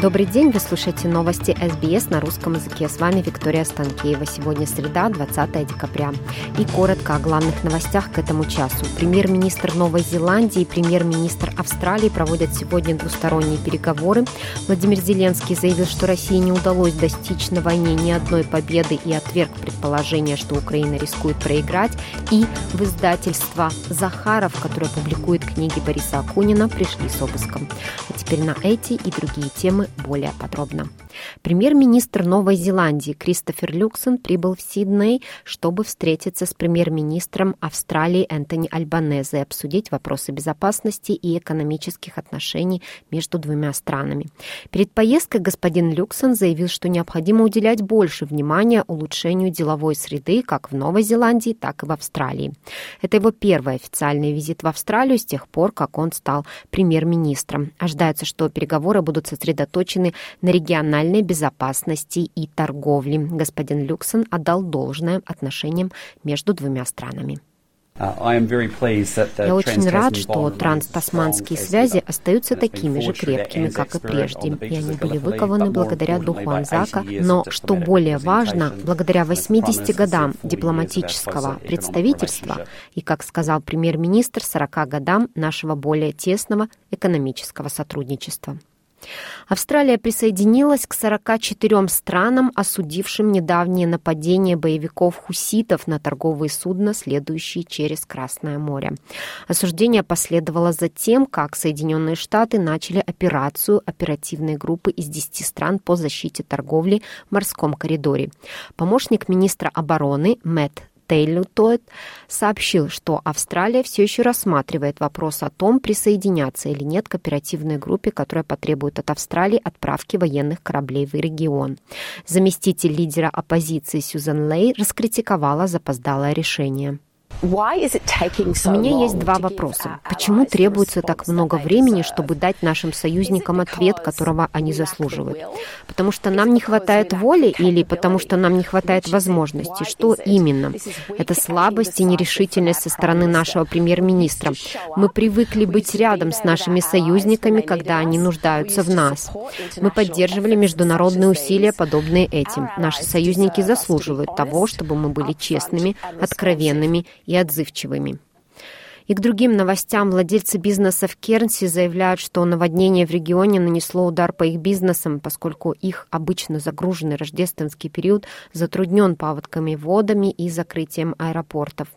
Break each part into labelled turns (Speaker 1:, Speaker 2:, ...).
Speaker 1: Добрый день, вы слушаете новости СБС на русском языке. С вами Виктория Станкеева. Сегодня среда, 20 декабря. И коротко о главных новостях к этому часу. Премьер-министр Новой Зеландии и премьер-министр Австралии проводят сегодня двусторонние переговоры. Владимир Зеленский заявил, что России не удалось достичь на войне ни одной победы и отверг предположение, что Украина рискует проиграть. И в издательство «Захаров», которое публикует книги Бориса Акунина, пришли с обыском. А теперь на эти и другие темы более подробно. Премьер-министр Новой Зеландии Кристофер Люксон прибыл в Сидней, чтобы встретиться с премьер-министром Австралии Энтони Альбанезе и обсудить вопросы безопасности и экономических отношений между двумя странами. Перед поездкой господин Люксон заявил, что необходимо уделять больше внимания улучшению деловой среды как в Новой Зеландии, так и в Австралии. Это его первый официальный визит в Австралию с тех пор, как он стал премьер-министром. Ожидается, что переговоры будут сосредоточены на региональной безопасности и торговле. Господин Люксон отдал должное отношениям между двумя странами.
Speaker 2: Uh,
Speaker 1: Я очень рад, что транстасманские связи остаются такими же крепкими, как и прежде, и они были выкованы благодаря духу Анзака, но, что более важно, благодаря 80 годам дипломатического представительства и, как сказал премьер-министр, 40 годам нашего более тесного экономического сотрудничества. Австралия присоединилась к 44 странам, осудившим недавнее нападение боевиков хуситов на торговые судна, следующие через Красное море. Осуждение последовало за тем, как Соединенные Штаты начали операцию оперативной группы из 10 стран по защите торговли в морском коридоре. Помощник министра обороны Мэтт Тойт сообщил, что Австралия все еще рассматривает вопрос о том, присоединяться или нет к оперативной группе, которая потребует от Австралии отправки военных кораблей в регион. Заместитель лидера оппозиции Сьюзан Лей раскритиковала запоздалое решение.
Speaker 3: У
Speaker 1: меня есть два вопроса. Почему требуется так много времени, чтобы дать нашим союзникам ответ, которого они заслуживают? Потому что нам не хватает воли или потому что нам не хватает возможностей? Что именно? Это слабость и нерешительность со стороны нашего премьер-министра. Мы привыкли быть рядом с нашими союзниками, когда они нуждаются в нас. Мы поддерживали международные усилия, подобные этим. Наши союзники заслуживают того, чтобы мы были честными, откровенными и отзывчивыми. И к другим новостям владельцы бизнеса в Кернси заявляют, что наводнение в регионе нанесло удар по их бизнесам, поскольку их обычно загруженный рождественский период затруднен паводками водами и закрытием аэропортов.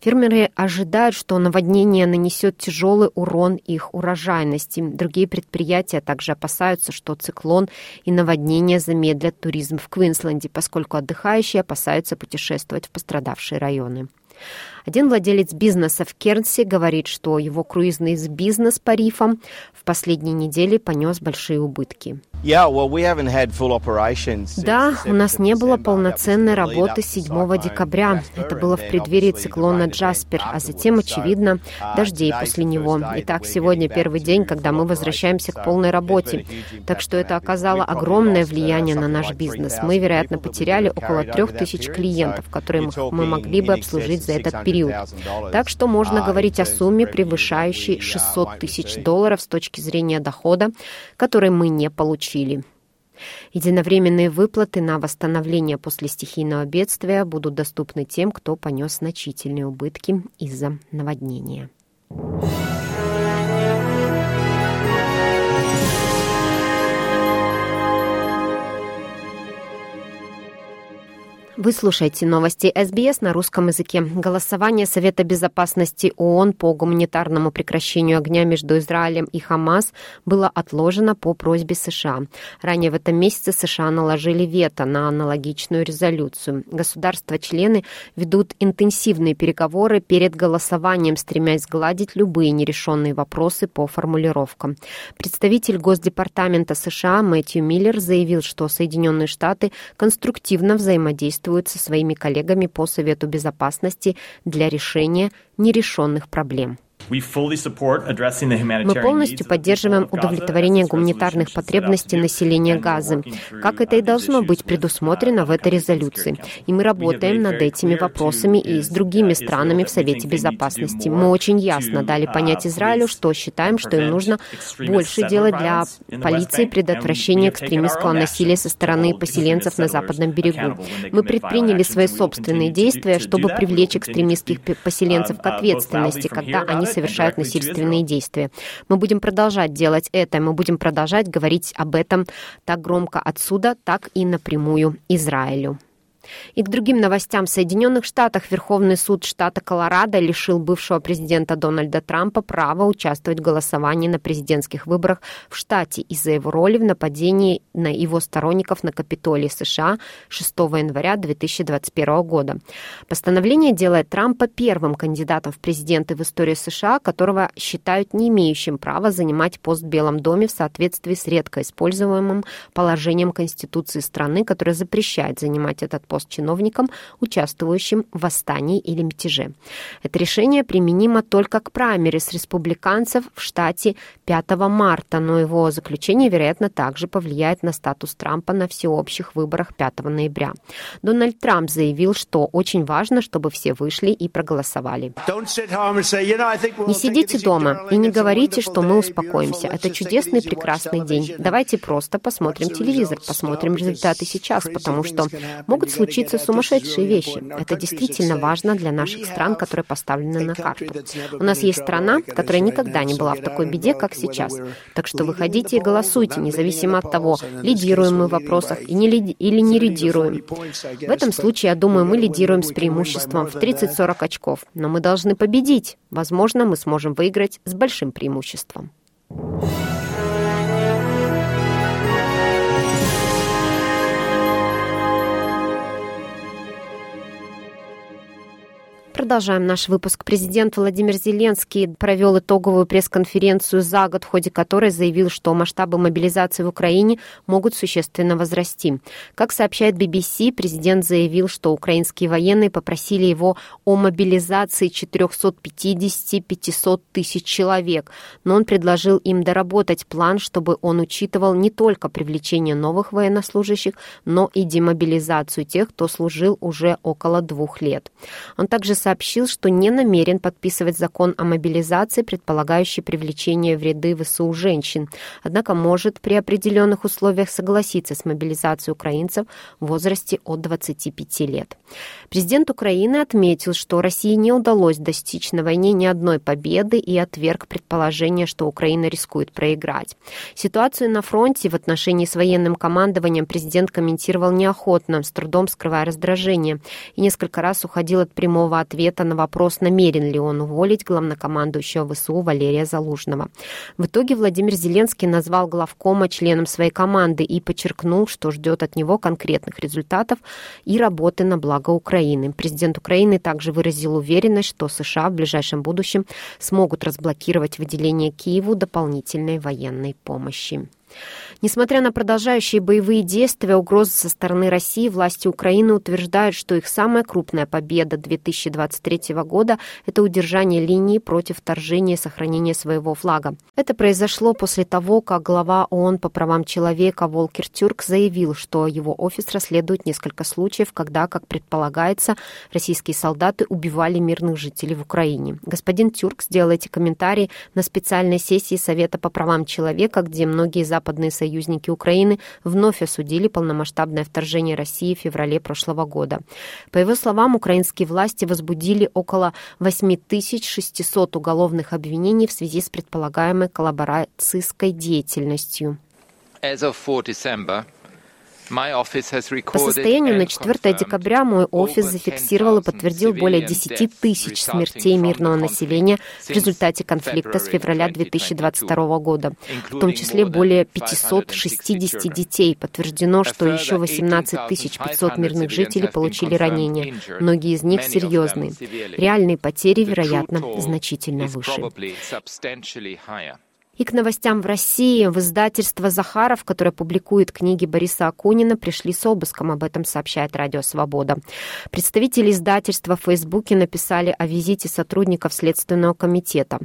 Speaker 1: Фермеры ожидают, что наводнение нанесет тяжелый урон их урожайности. Другие предприятия также опасаются, что циклон и наводнение замедлят туризм в Квинсленде, поскольку отдыхающие опасаются путешествовать в пострадавшие районы. Один владелец бизнеса в Кернсе говорит, что его круизный бизнес по рифам в последние недели понес большие убытки.
Speaker 2: Да, у
Speaker 1: нас не было полноценной работы 7 декабря. Это было в преддверии циклона Джаспер, а затем, очевидно, дождей после него. Итак, сегодня первый день, когда мы возвращаемся к полной работе. Так что это оказало огромное влияние на наш бизнес. Мы, вероятно, потеряли около трех тысяч клиентов, которые мы могли бы обслужить за этот период. Так что можно говорить о сумме, превышающей 600 тысяч долларов с точки зрения дохода, который мы не получили получили. Единовременные выплаты на восстановление после стихийного бедствия будут доступны тем, кто понес значительные убытки из-за наводнения. Вы слушаете новости СБС на русском языке. Голосование Совета безопасности ООН по гуманитарному прекращению огня между Израилем и Хамас было отложено по просьбе США. Ранее в этом месяце США наложили вето на аналогичную резолюцию. Государства-члены ведут интенсивные переговоры перед голосованием, стремясь сгладить любые нерешенные вопросы по формулировкам. Представитель Госдепартамента США Мэтью Миллер заявил, что Соединенные Штаты конструктивно взаимодействуют взаимодействует со своими коллегами по Совету Безопасности для решения нерешенных проблем.
Speaker 2: Мы полностью поддерживаем удовлетворение гуманитарных потребностей населения Газы, как это и должно быть предусмотрено в этой резолюции. И мы работаем над этими вопросами и с другими странами в Совете Безопасности. Мы очень ясно дали понять Израилю, что считаем, что им нужно больше делать для полиции предотвращения экстремистского насилия со стороны поселенцев на Западном берегу. Мы предприняли свои собственные действия, чтобы привлечь экстремистских поселенцев к ответственности, когда они совершают насильственные действия. Мы будем продолжать делать это, мы будем продолжать говорить об этом так громко отсюда, так и напрямую Израилю. И к другим новостям. В Соединенных Штатах Верховный суд штата Колорадо лишил бывшего президента Дональда Трампа права участвовать в голосовании на президентских выборах в штате из-за его роли в нападении на его сторонников на Капитолии США 6 января 2021 года. Постановление делает Трампа первым кандидатом в президенты в истории США, которого считают не имеющим права занимать пост в Белом доме в соответствии с редко используемым положением Конституции страны, которое запрещает занимать этот пост чиновникам, участвующим в восстании или мятеже. Это решение применимо только к праймерис республиканцев в штате 5 марта, но его заключение, вероятно, также повлияет на статус Трампа на всеобщих выборах 5 ноября. Дональд Трамп заявил, что очень важно, чтобы все вышли и проголосовали. Не сидите дома и не говорите, что мы успокоимся. Это чудесный, прекрасный день. Давайте просто посмотрим телевизор, посмотрим результаты сейчас, потому что могут случиться сумасшедшие вещи. Это действительно важно для наших стран, которые поставлены на карту. У нас есть страна, которая никогда не была в такой беде, как сейчас. Так что выходите и голосуйте, независимо от того, лидируем мы в вопросах и не лиди- или не лидируем. В этом случае, я думаю, мы лидируем с преимуществом в 30-40 очков. Но мы должны победить. Возможно, мы сможем выиграть с большим преимуществом. Продолжаем наш выпуск. Президент Владимир Зеленский провел итоговую пресс-конференцию за год, в ходе которой заявил, что масштабы мобилизации в Украине могут существенно возрасти. Как сообщает BBC, президент заявил, что украинские военные попросили его о мобилизации 450-500 тысяч человек, но он предложил им доработать план, чтобы он учитывал не только привлечение новых военнослужащих, но и демобилизацию тех, кто служил уже около двух лет. Он также сообщил, сообщил, что не намерен подписывать закон о мобилизации, предполагающий привлечение в ряды ВСУ женщин, однако может при определенных условиях согласиться с мобилизацией украинцев в возрасте от 25 лет. Президент Украины отметил, что России не удалось достичь на войне ни одной победы и отверг предположение, что Украина рискует проиграть. Ситуацию на фронте в отношении с военным командованием президент комментировал неохотно, с трудом скрывая раздражение, и несколько раз уходил от прямого ответа ответа на вопрос, намерен ли он уволить главнокомандующего ВСУ Валерия Залужного. В итоге Владимир Зеленский назвал главкома членом своей команды и подчеркнул, что ждет от него конкретных результатов и работы на благо Украины. Президент Украины также выразил уверенность, что США в ближайшем будущем смогут разблокировать выделение Киеву дополнительной военной помощи. Несмотря на продолжающие боевые действия, угрозы со стороны России, власти Украины утверждают, что их самая крупная победа 2023 года – это удержание линии против вторжения и сохранения своего флага. Это произошло после того, как глава ООН по правам человека Волкер Тюрк заявил, что его офис расследует несколько случаев, когда, как предполагается, российские солдаты убивали мирных жителей в Украине. Господин Тюрк сделал эти комментарии на специальной сессии Совета по правам человека, где многие западные союзники Украины вновь осудили полномасштабное вторжение России в феврале прошлого года. По его словам, украинские власти возбудили около 8600 уголовных обвинений в связи с предполагаемой коллаборацией деятельностью.
Speaker 3: As of 4 December,
Speaker 1: по состоянию на 4 декабря мой офис зафиксировал и подтвердил более 10 тысяч смертей мирного населения в результате конфликта с февраля 2022 года, в том числе более 560 детей. Подтверждено, что еще 18 500 мирных жителей получили ранения. Многие из них серьезные. Реальные потери, вероятно, значительно выше. И к новостям в России. В издательство «Захаров», которое публикует книги Бориса Акунина, пришли с обыском. Об этом сообщает Радио Свобода. Представители издательства в Фейсбуке написали о визите сотрудников Следственного комитета.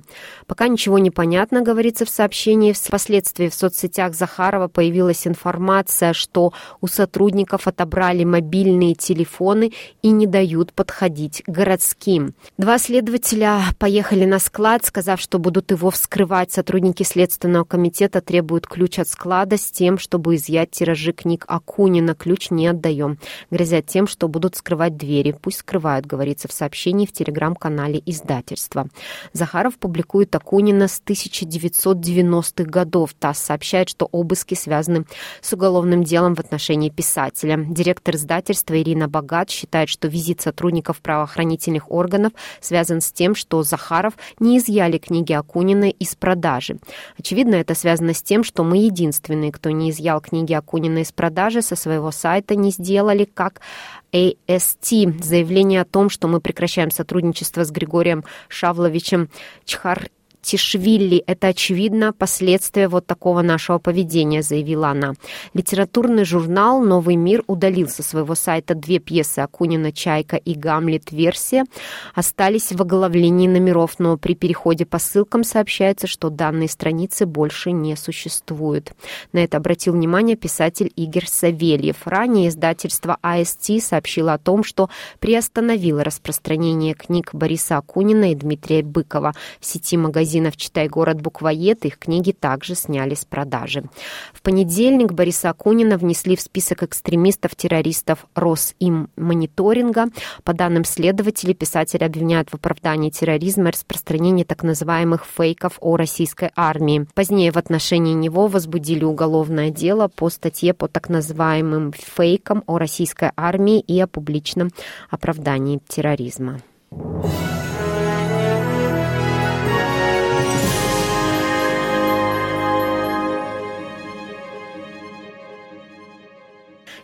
Speaker 1: Пока ничего не понятно, говорится в сообщении. Впоследствии в соцсетях Захарова появилась информация, что у сотрудников отобрали мобильные телефоны и не дают подходить городским. Два следователя поехали на склад, сказав, что будут его вскрывать. Сотрудники Следственного комитета требуют ключ от склада с тем, чтобы изъять тиражи книг Акунина. Ключ не отдаем. Грозят тем, что будут скрывать двери. Пусть скрывают, говорится в сообщении в телеграм-канале издательства. Захаров публикует Акунина с 1990-х годов. ТАСС сообщает, что обыски связаны с уголовным делом в отношении писателя. Директор издательства Ирина Богат считает, что визит сотрудников правоохранительных органов связан с тем, что Захаров не изъяли книги Акунина из продажи. Очевидно, это связано с тем, что мы единственные, кто не изъял книги Акунина из продажи, со своего сайта не сделали, как AST. Заявление о том, что мы прекращаем сотрудничество с Григорием Шавловичем Чхар Тишвили. Это, очевидно, последствия вот такого нашего поведения, заявила она. Литературный журнал «Новый мир» удалил со своего сайта две пьесы Акунина «Чайка» и «Гамлет. Версия». Остались в оглавлении номеров, но при переходе по ссылкам сообщается, что данные страницы больше не существуют. На это обратил внимание писатель Игорь Савельев. Ранее издательство АСТ сообщило о том, что приостановило распространение книг Бориса Акунина и Дмитрия Быкова в сети магазинов магазинов «Читай город буквоед» их книги также сняли с продажи. В понедельник Бориса Акунина внесли в список экстремистов-террористов Росиммониторинга. По данным следователей, писатель обвиняют в оправдании терроризма и распространении так называемых фейков о российской армии. Позднее в отношении него возбудили уголовное дело по статье по так называемым фейкам о российской армии и о публичном оправдании терроризма.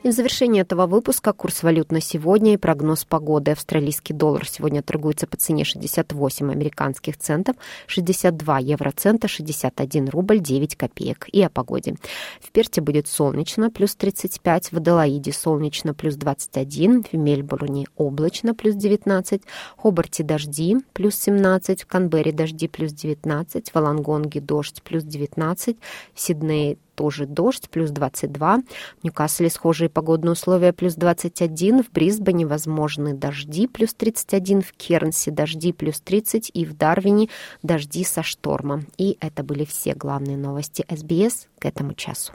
Speaker 1: И в завершении этого выпуска курс валют на сегодня и прогноз погоды. Австралийский доллар сегодня торгуется по цене 68 американских центов, 62 евроцента, 61 рубль 9 копеек. И о погоде. В Перте будет солнечно, плюс 35, в Аделаиде солнечно, плюс 21, в Мельбурне облачно, плюс 19, в Хобарте дожди, плюс 17, в Канберре дожди, плюс 19, в Алангонге дождь, плюс 19, в Сиднее тоже дождь, плюс 22. В Ньюкасле схожие погодные условия, плюс 21. В Брисбене возможны дожди, плюс 31. В Кернсе дожди, плюс 30. И в Дарвине дожди со штормом. И это были все главные новости СБС к этому часу.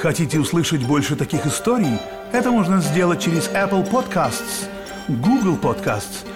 Speaker 4: Хотите услышать больше таких историй? Это можно сделать через Apple Podcasts, Google Podcasts –